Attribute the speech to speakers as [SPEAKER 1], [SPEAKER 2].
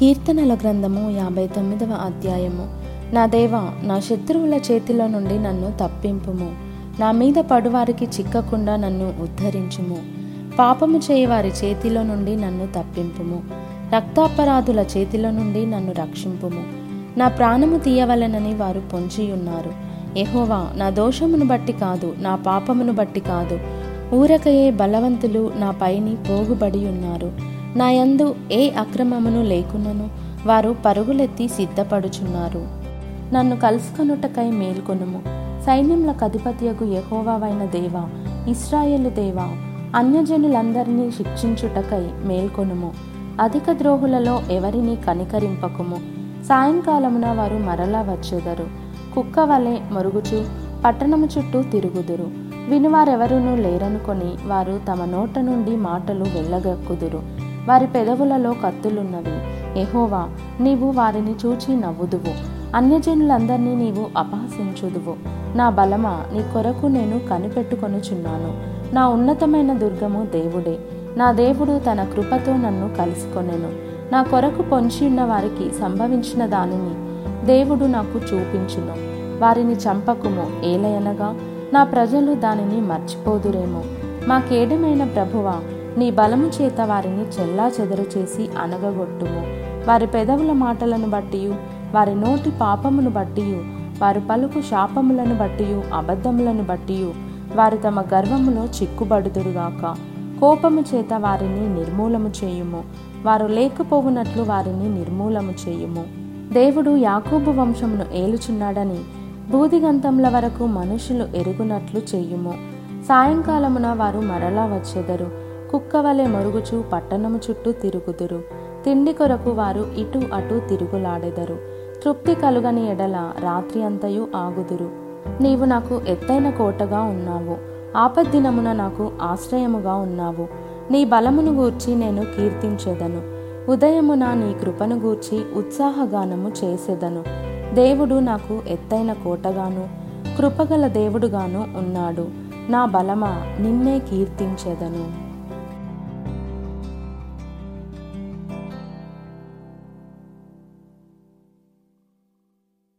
[SPEAKER 1] కీర్తనల గ్రంథము యాభై తొమ్మిదవ అధ్యాయము. నా దేవా నా శత్రువుల చేతిలో నుండి నన్ను తప్పింపుము. నా మీద పడువారికి చిక్కకుండా నన్ను ఉద్ధరించుము. పాపము చేయవారి చేతిలో నుండి నన్ను తప్పింపుము. రక్తాపరాధుల చేతిలో నుండి నన్ను రక్షింపుము. నా ప్రాణము తీయవలనని వారు పొంచియున్నారు. ఎహోవా నా దోషమును బట్టి కాదు నా పాపమును బట్టి కాదు. ఊరకయే బలవంతులు నా పైని పోగుబడి ఉన్నారు నా యందు ఏ అక్రమమును లేకున్నను వారు పరుగులెత్తి సిద్ధపడుచున్నారు. నన్ను కలుసుకొనుటకై మేల్కొనుము. సైన్యముల అధిపత్యకు యహోవావైన దేవా ఇస్రాయేలు దేవా అన్యజనులందరినీ శిక్షించుటకై మేల్కొనుము. అధిక ద్రోహులలో ఎవరిని కనికరింపకుము. సాయంకాలమున వారు మరలా వచ్చెదరు. కుక్క వలె మరుగుచు పట్టణము చుట్టూ తిరుగుదురు. వినువారెవరునూ లేరనుకొని వారు తమ నోట నుండి మాటలు వెళ్ళగక్కుదురు వారి పెదవులలో కత్తులున్నవి. ఎహోవా నీవు వారిని చూచి నవ్వుదువు. అన్యజనులందరినీ నీవు అపహసించుదువు. నా బలమా నీ కొరకు నేను కనిపెట్టుకొనుచున్నాను. నా ఉన్నతమైన దుర్గము దేవుడే. నా దేవుడు తన కృపతో నన్ను కలుసుకొనెను. నా కొరకు పొంచి ఉన్న వారికి సంభవించిన దానిని దేవుడు నాకు చూపించును. వారిని చంపకుము ఏలయనగా. నా ప్రజలు దానిని మర్చిపోదురేమో. మా కేడమైన ప్రభువా నీ బలము చేత వారిని చెల్లా చెదరు చేసి అనగగొట్టుము. వారి పెదవుల మాటలను బట్టి వారి నోటి పాపమును బట్టి వారు పలుకు శాపములను బట్టి అబద్ధములను బట్టి వారు తమ గర్వములో చిక్కుబడుదురుగాక. కోపము చేత వారిని నిర్మూలము చేయుము. వారు లేకపోవునట్లు వారిని నిర్మూలము చేయుము. దేవుడు యాకోబు వంశమును ఏలుచున్నాడని బూదిగంతముల వరకు మనుషులు ఎరుగునట్లు చేయుము. సాయంకాలమున వారు మరలా వచ్చెదరు. కుక్క వలె మరుగుచూ పట్టణము చుట్టూ తిరుగుదురు. తిండి కొరకు వారు ఇటు అటు తిరుగులాడెదరు. తృప్తి కలుగని ఎడల రాత్రి అంతయు ఆగుదురు. నీవు నాకు ఎత్తైన కోటగా ఉన్నావు. ఆపద్దినమున నాకు ఆశ్రయముగా ఉన్నావు. నీ బలమును గూర్చి నేను కీర్తించెదను. ఉదయమున నీ కృపను గూర్చి ఉత్సాహగానము చేసేదను. దేవుడు నాకు ఎత్తైన కోటగాను కృపగల దేవుడుగాను ఉన్నాడు. నా బలమా నిన్నే కీర్తించెదను.